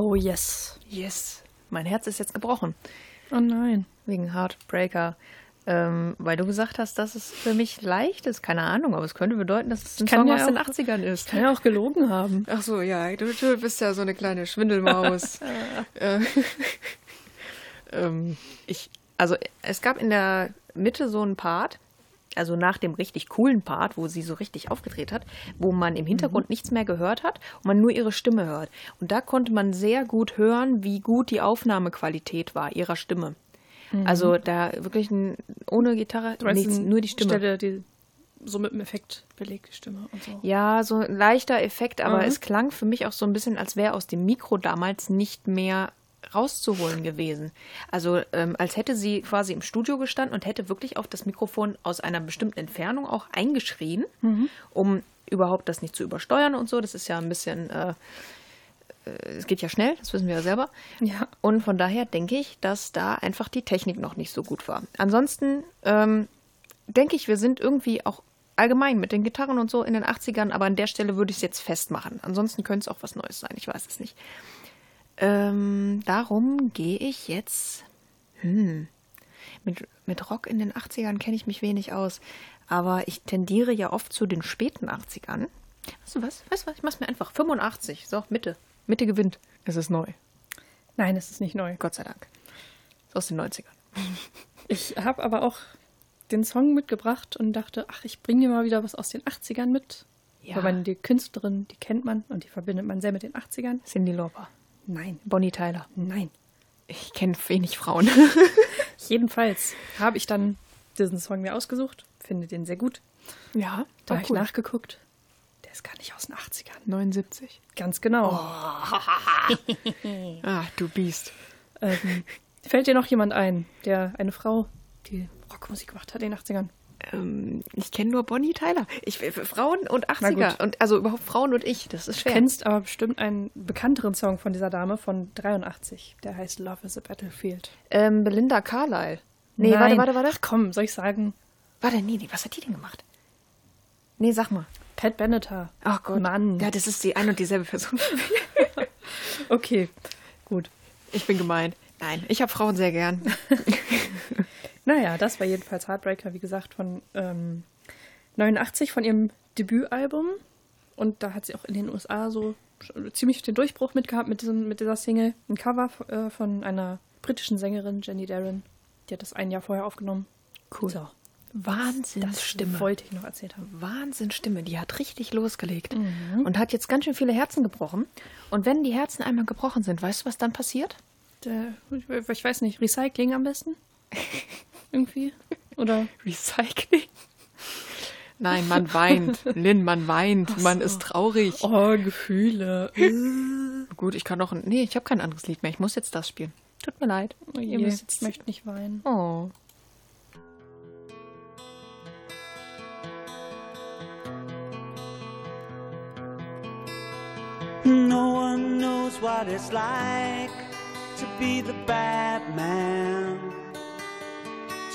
Oh yes. Yes. Mein Herz ist jetzt gebrochen. Oh nein. Wegen Heartbreaker. Ähm, weil du gesagt hast, dass es für mich leicht ist. Keine Ahnung, aber es könnte bedeuten, dass es ein Song ja aus den auch- 80ern ist. Kann ja auch gelogen haben. Ach so, ja, du, du bist ja so eine kleine Schwindelmaus. Äh, ähm, ich, also es gab in der Mitte so einen Part, also nach dem richtig coolen Part, wo sie so richtig aufgedreht hat, wo man im Hintergrund nichts mehr gehört hat und man nur ihre Stimme hört. Und da konnte man sehr gut hören, wie gut die Aufnahmequalität war ihrer Stimme. Also da wirklich ein, ohne Gitarre, nichts, nur die Stimme. Stelle, die so mit dem Effekt belegte Stimme und so. Ja, so ein leichter Effekt, aber Mhm. es klang für mich auch so ein bisschen, als wäre aus dem Mikro damals nicht mehr rauszuholen gewesen. Also ähm, als hätte sie quasi im Studio gestanden und hätte wirklich auf das Mikrofon aus einer bestimmten Entfernung auch eingeschrien, Mhm. um überhaupt das nicht zu übersteuern und so. Das ist ja ein bisschen, äh, äh, es geht ja schnell, das wissen wir ja selber. Ja. Und von daher denke ich, dass da einfach die Technik noch nicht so gut war. Ansonsten ähm, denke ich, wir sind irgendwie auch allgemein mit den Gitarren und so in den 80ern, aber an der Stelle würde ich es jetzt festmachen. Ansonsten könnte es auch was Neues sein, ich weiß es nicht. Ähm, darum gehe ich jetzt. Hm. Mit, mit Rock in den 80ern kenne ich mich wenig aus, aber ich tendiere ja oft zu den späten 80ern. Weißt du was? Weißt du was? Ich mach's mir einfach. 85. So, Mitte. Mitte gewinnt. Es ist neu. Nein, es ist nicht neu. Gott sei Dank. Ist aus den 90ern. Ich habe aber auch den Song mitgebracht und dachte, ach, ich bringe dir mal wieder was aus den 80ern mit. Ja. Weil man die Künstlerin, die kennt man und die verbindet man sehr mit den 80ern. Cindy Lauper. Nein, Bonnie Tyler. nein. Ich kenne wenig Frauen. Jedenfalls habe ich dann diesen Song mir ausgesucht, finde den sehr gut. ja, Da habe ich cool. nachgeguckt. Der ist gar nicht aus den 80ern. 79. Ganz genau. Ah, du Biest. Ähm, fällt dir noch jemand ein, der eine Frau, die Rockmusik gemacht hat in den 80ern? Ähm, ich kenne nur Bonnie Tyler. Ich, äh, Frauen und Na 80er. gut. Und also überhaupt Frauen und ich. Das ist Du schwer. kennst aber bestimmt einen bekannteren Song von dieser Dame von 83. Der heißt Love is a Battlefield. ähm, Belinda Carlisle. Nee, Nein. warte, warte, warte. Ach komm, soll ich sagen? Warte, nee, die- was hat die denn gemacht? Nee, sag mal. Pat Benatar. Ach Gott. Mann. Ja, das ist die ein und dieselbe Person. Okay, gut. ich bin gemein. Nein, ich habe Frauen sehr gern. Naja, das war jedenfalls Heartbreaker, wie gesagt, von ähm, 89 von ihrem Debütalbum. Und da hat sie auch in den USA so ziemlich den Durchbruch mitgehabt mit, diesem, mit dieser Single. Ein Cover äh, von einer britischen Sängerin, Jenny Darren. Die hat das ein Jahr vorher aufgenommen. Cool. So, Wahnsinnsstimme. das wollte ich noch erzählt haben. Wahnsinnsstimme. Die hat richtig losgelegt. Mhm. Und hat jetzt ganz schön viele Herzen gebrochen. Und wenn die Herzen einmal gebrochen sind, weißt du, was dann passiert? Der, ich weiß nicht, Recycling am besten? Irgendwie? Oder? Recycling. Nein, man weint. Lynn, man weint. Man ist traurig. Oh, Gefühle. Gut, ich kann noch ein. Nee, ich habe kein anderes Lied mehr. Ich muss jetzt das spielen. Tut mir leid. Oh Ihr je, müsst ich jetzt- möchte nicht weinen. Oh. No one knows what it's like to be the bad man,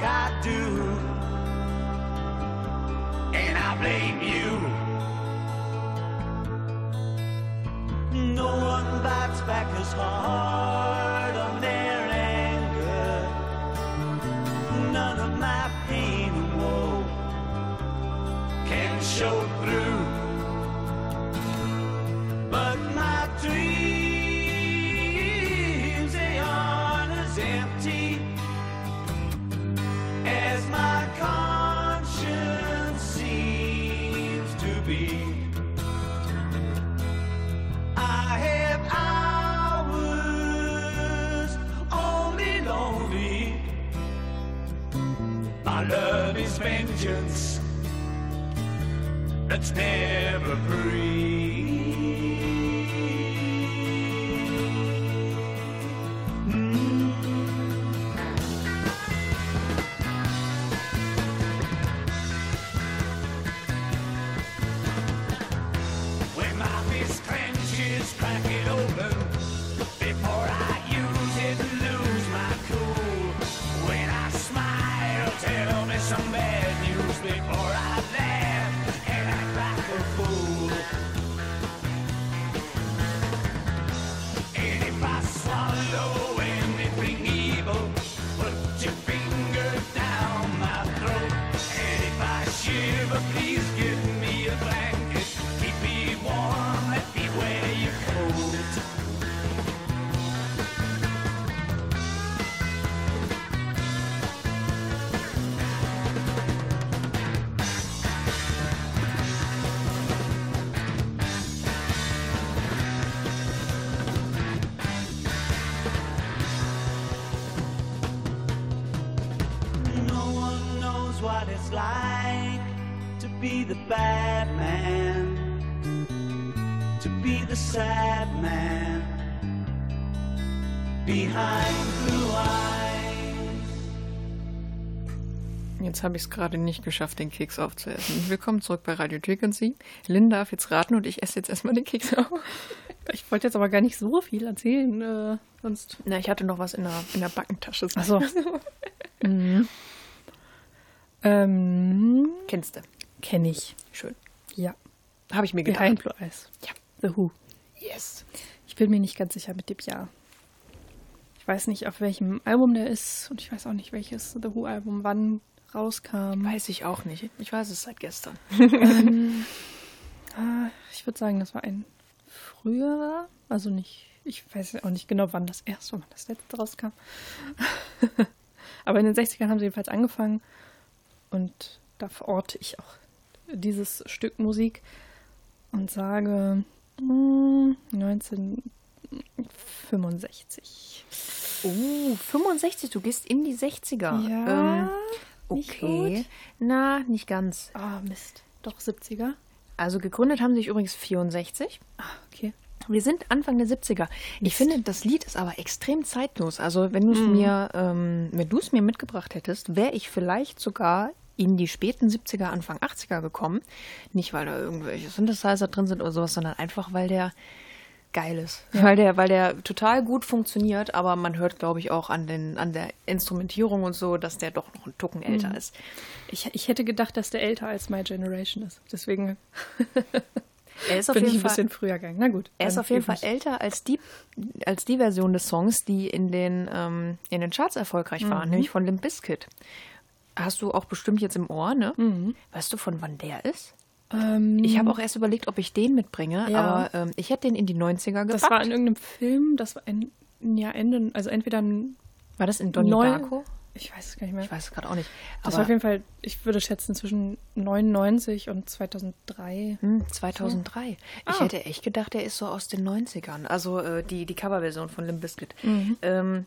I do. And I blame you. That's never free. Mm. When my fist clenches, crack it open before I use it lose my cool. When I smile, tell me some bad news before I Jetzt habe ich es gerade nicht geschafft, den Keks aufzuessen. Willkommen zurück bei Radio Frequency. Lynn darf jetzt raten und ich esse jetzt erstmal den Keks auf. Ich wollte jetzt aber gar nicht so viel erzählen, äh, sonst. Na, ich hatte noch was in der, in der Backentasche. Achso. mhm. ähm, Kennst du? Kenne ich. Schön. Ja. Habe ich mir gedacht. Blue Eyes. Ja. The Who. Yes. Ich bin mir nicht ganz sicher mit dem Jahr weiß nicht, auf welchem Album der ist und ich weiß auch nicht, welches The Who-Album wann rauskam. Weiß ich auch nicht. Ich weiß es seit gestern. ähm, ah, ich würde sagen, das war ein früherer, also nicht, ich weiß auch nicht genau, wann das erste und das letzte rauskam. Aber in den 60ern haben sie jedenfalls angefangen und da verorte ich auch dieses Stück Musik und sage hm, mh, 19 65. Oh, 65, du gehst in die 60er. Ja. Ähm, okay. Nicht Na, nicht ganz. Ah, oh, Mist. Doch 70er. Also gegründet haben sich übrigens 64. Ah, okay. Wir sind Anfang der 70er. Mist. Ich finde, das Lied ist aber extrem zeitlos. Also, wenn du es mm. Hm. mir, ähm, wenn du es mir mitgebracht hättest, wäre ich vielleicht sogar in die späten 70er, Anfang 80er gekommen. Nicht, weil da irgendwelche Synthesizer drin sind oder sowas, sondern einfach, weil der, geil ist. Weil der, weil der total gut funktioniert, aber man hört, glaube ich, auch an, den, an der Instrumentierung und so, dass der doch noch einen Tucken älter ist. Ich, ich hätte gedacht, dass der älter als My Generation ist. Deswegen Er ist auf bin ich jeden ein Fall bisschen früher gegangen. Na gut. Er ist auf jeden Fall älter als die, als die Version des Songs, die in den, ähm, in den Charts erfolgreich war, nämlich von Limp Bizkit. Hast du auch bestimmt jetzt im Ohr, ne? Weißt du, von wann der ist? Ähm, Ich habe auch erst überlegt, ob ich den mitbringe, Ja. aber ähm, ich hätte den in die 90er gepackt. das war in irgendeinem Film, das war ein, ja, Ende, also entweder ein War das in Donnie Neu- Darko? Ich weiß es gar nicht mehr. Ich weiß es gerade auch nicht. das war auf jeden Fall, ich würde schätzen, zwischen 99 und 2003. hm, 2003. Ich Ah. hätte echt gedacht, der ist so aus den 90ern. Also äh, die, die Coverversion von Limp Bizkit. Ähm,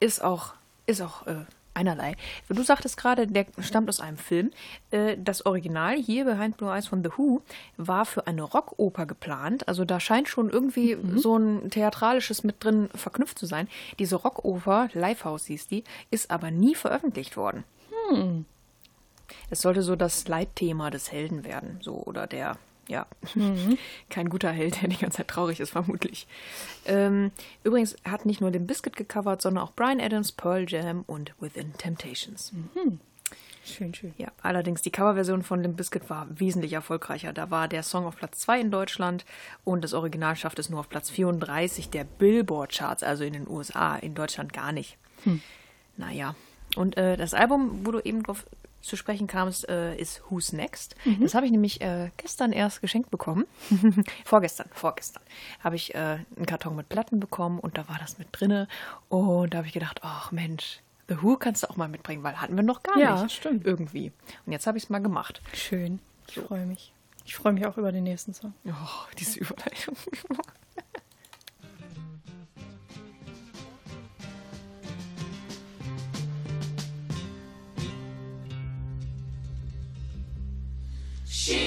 ist auch, ist auch äh, einerlei. Du sagtest gerade, der stammt aus einem Film. Äh, das Original hier, Behind Blue Eyes von The Who, war für eine Rockoper geplant. Also da scheint schon irgendwie so ein Theatralisches mit drin verknüpft zu sein. Diese Rockoper, Lifehouse hieß die, ist aber nie veröffentlicht worden. Es sollte so das Leitthema des Helden werden, so oder der, ja, kein guter Held, der die ganze Zeit traurig ist, vermutlich. Ähm, übrigens hat nicht nur den Biscuit gecovert, sondern auch Brian Adams, Pearl Jam und Within Temptations. Schön, schön. Ja, allerdings die Coverversion von Limp Bizkit war wesentlich erfolgreicher. Da war der Song auf Platz 2 in Deutschland und das Original schafft es nur auf Platz 34 der Billboard-Charts, also in den USA, in Deutschland gar nicht. Naja, und äh, das Album, wo du eben drauf zu sprechen kamst, äh, ist Who's Next. Das habe ich nämlich äh, gestern erst geschenkt bekommen. vorgestern, vorgestern habe ich äh, einen Karton mit Platten bekommen und da war das mit drinne. Und da habe ich gedacht, ach Mensch, The Who kannst du auch mal mitbringen, weil hatten wir noch gar Ja, nicht. stimmt. Irgendwie. Und jetzt habe ich es mal gemacht. Schön. Ich freue mich. Ich freue mich auch über den nächsten Song. Oh, diese Überleitung. Why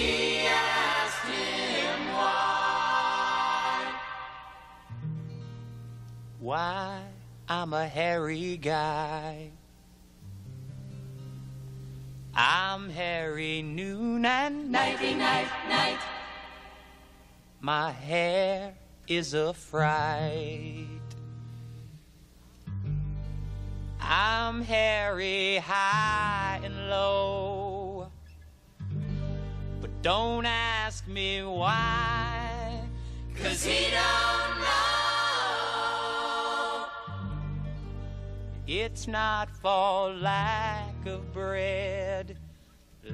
Why I'm a hairy guy. I'm hairy noon and nighty night night. My hair is a fright. I'm hairy high and low. Don't ask me why. Cause he don't know. It's not for lack of bread,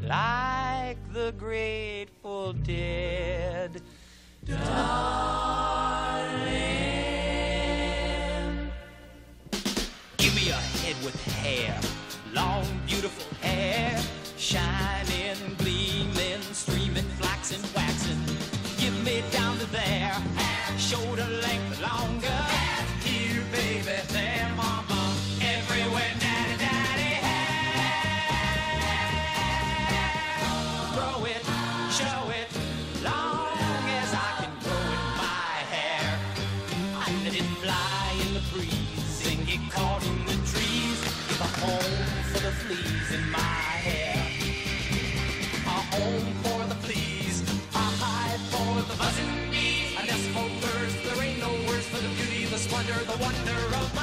like the Grateful Dead. Darling, give me a head with hair, long, beautiful hair, shining, gleaming, in my hair. Home for the fleas, for the buzzing bees, nest for birds. There ain't no words for the beauty, the splendor, the wonder of my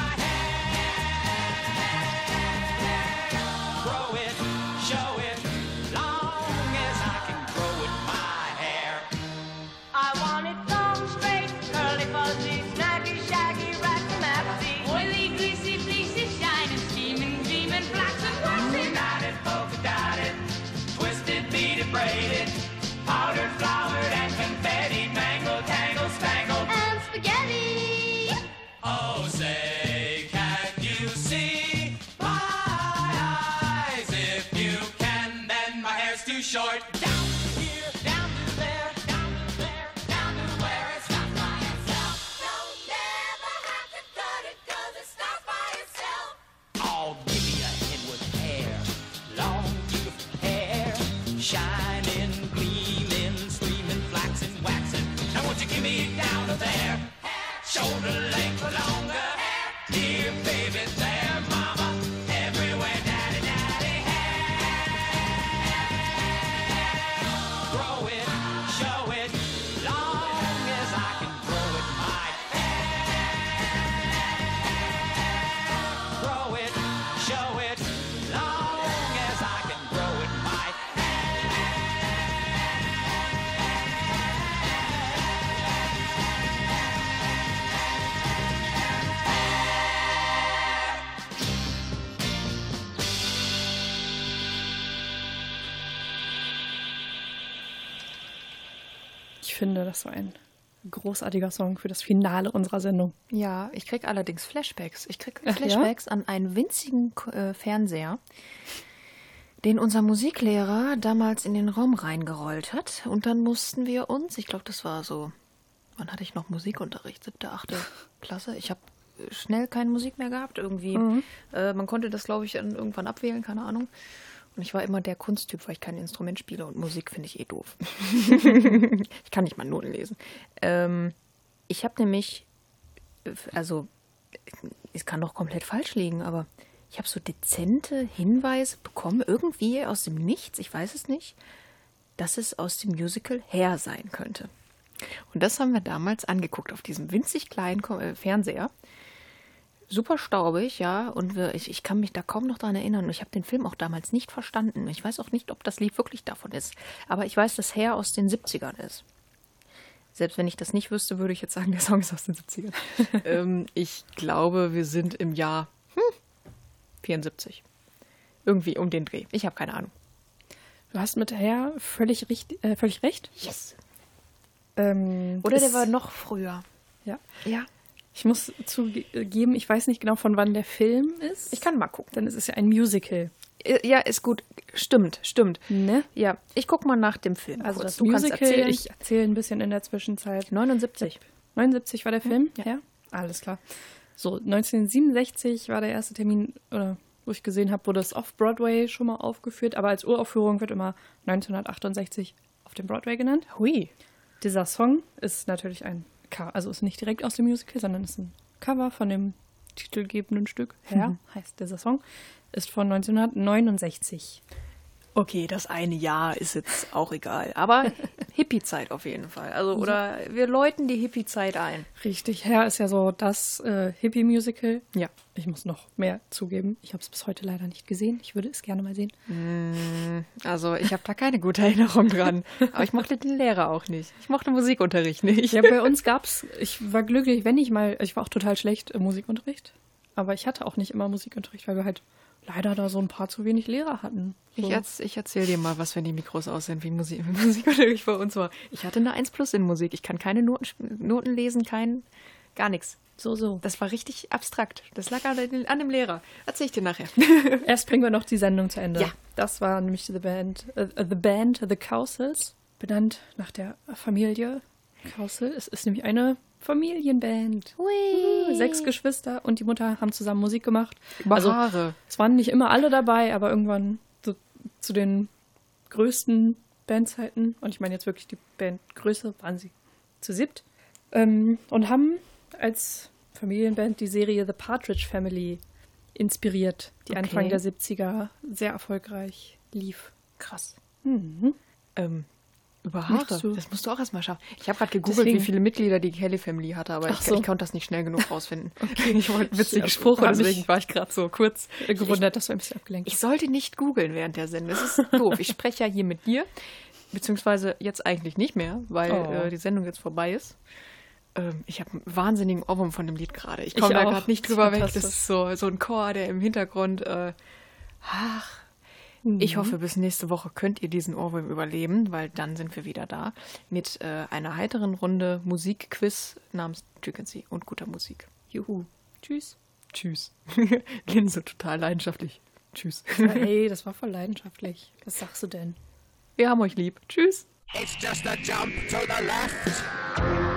finde, das war ein großartiger Song für das Finale unserer Sendung. Ja, ich krieg allerdings Flashbacks. Ich krieg Ach ja? Flashbacks an einen winzigen äh, Fernseher, den unser Musiklehrer damals in den Raum reingerollt hat. Und dann mussten wir uns, ich glaube, das war so, wann hatte ich noch Musikunterricht? Siebte, achte Klasse. Ich habe schnell keine Musik mehr gehabt. Irgendwie, äh, man konnte das, glaube ich, dann irgendwann abwählen, keine Ahnung. Und ich war immer der Kunsttyp, weil ich kein Instrument spiele und Musik finde ich eh doof. ich kann nicht mal Noten lesen. Ähm, ich habe nämlich, also es kann doch komplett falsch liegen, aber ich habe so dezente Hinweise bekommen, irgendwie aus dem Nichts, ich weiß es nicht, dass es aus dem Musical her sein könnte. Und das haben wir damals angeguckt auf diesem winzig kleinen äh, Fernseher. Super staubig, ja, und wir, ich, ich kann mich da kaum noch dran erinnern. Und ich habe den Film auch damals nicht verstanden. Ich weiß auch nicht, ob das Lied wirklich davon ist. Aber ich weiß, dass Hair aus den 70ern ist. Selbst wenn ich das nicht wüsste, würde ich jetzt sagen, der Song ist aus den 70ern. ähm, ich glaube, wir sind im Jahr hm, 74. Irgendwie um den Dreh. Ich habe keine Ahnung. Du hast mit Herr völlig, richtig, äh, völlig recht. Yes. Ähm, Oder der war noch früher. Ja. Ja. Ich muss zugeben, ich weiß nicht genau, von wann der Film ist. Ich kann mal gucken. Denn es ist ja ein Musical. Äh, Ja, ist gut. Stimmt, stimmt. Ne? Ja, ich guck mal nach dem Film. Also das du kannst Musical, erzählen. ich erzähle ein bisschen in der Zwischenzeit. 79. 79 war der Film? Ja. Alles klar. So, 1967 war der erste Termin, oder wo ich gesehen habe, wurde es off-Broadway schon mal aufgeführt, aber als Uraufführung wird immer 1968 auf dem Broadway genannt. Hui. Dieser Song ist natürlich ein also ist nicht direkt aus dem Musical, sondern ist ein Cover von dem titelgebenden Stück. Ja, heißt dieser Song. Ist von 1969. Okay, das eine Jahr ist jetzt auch egal. Aber Hippie-Zeit auf jeden Fall. Also, oder wir läuten die Hippie-Zeit ein. Richtig, Hair ist ja so das äh, Hippie-Musical. Ja. Ich muss noch mehr zugeben. Ich habe es bis heute leider nicht gesehen. Ich würde es gerne mal sehen. Also, ich habe da keine gute Erinnerung dran. Aber ich mochte den Lehrer auch nicht. Ich mochte Musikunterricht nicht. Ja, bei uns gab's, ich war glücklich, wenn ich mal, ich war auch total schlecht im Musikunterricht. Aber ich hatte auch nicht immer Musikunterricht, weil wir halt leider da so ein paar zu wenig Lehrer hatten. So. Ich, erz, ich erzähl dir mal was, wenn die Mikros aus sind, wie Musik, Musikunterricht bei uns war. Ich hatte eine 1 Plus in Musik. Ich kann keine Noten, Noten lesen, kein, gar nichts. so, so. Das war richtig abstrakt. Das lag an, an dem Lehrer. Erzähl ich dir nachher. Erst bringen wir noch die Sendung zu Ende. Ja. Das war nämlich The Band, äh, The Band, The Cowsills, benannt nach der Familie Cowsill. Es ist nämlich eine Familienband. Uh, Sechs Geschwister und die Mutter haben zusammen Musik gemacht. Über also, Haare. es waren nicht immer alle dabei, aber irgendwann so zu den größten Bandzeiten, und ich meine jetzt wirklich die Bandgröße, waren sie zu siebt, ähm, und haben als Familienband die Serie The Partridge Family inspiriert, die Okay. Anfang der 70er sehr erfolgreich lief. Krass. Mhm. Ähm, über Möchtest Haare. du? Das musst du auch erstmal schaffen. Ich habe gerade gegoogelt, Deswegen- wie viele Mitglieder die Kelly Family hatte, aber Ach ich, so. ich konnte das nicht schnell genug rausfinden. Okay. Ich wollte einen witzigen Ich Spruch, hab und deswegen war ich gerade so kurz Gewundert, dass du ein bisschen abgelenkt Ich sollte nicht googeln während der Sendung. Das ist doof. Ich spreche ja hier mit dir, beziehungsweise jetzt eigentlich nicht mehr, weil Oh. äh, die Sendung jetzt vorbei ist. Ähm, ich habe einen wahnsinnigen Ohrwurm von dem Lied gerade. Ich komme da gerade nicht drüber weg. Das ist so, so ein Chor, der im Hintergrund. Äh, ach, ich hoffe, bis nächste Woche könnt ihr diesen Ohrwurm überleben, weil dann sind wir wieder da mit äh, einer heiteren Runde Musikquiz namens Chickensee und guter Musik. Juhu. Tschüss. Tschüss. Lynn so total leidenschaftlich. Tschüss. Hey, das war voll leidenschaftlich. Was sagst du denn? Wir haben euch lieb. Tschüss. It's just a jump to the left.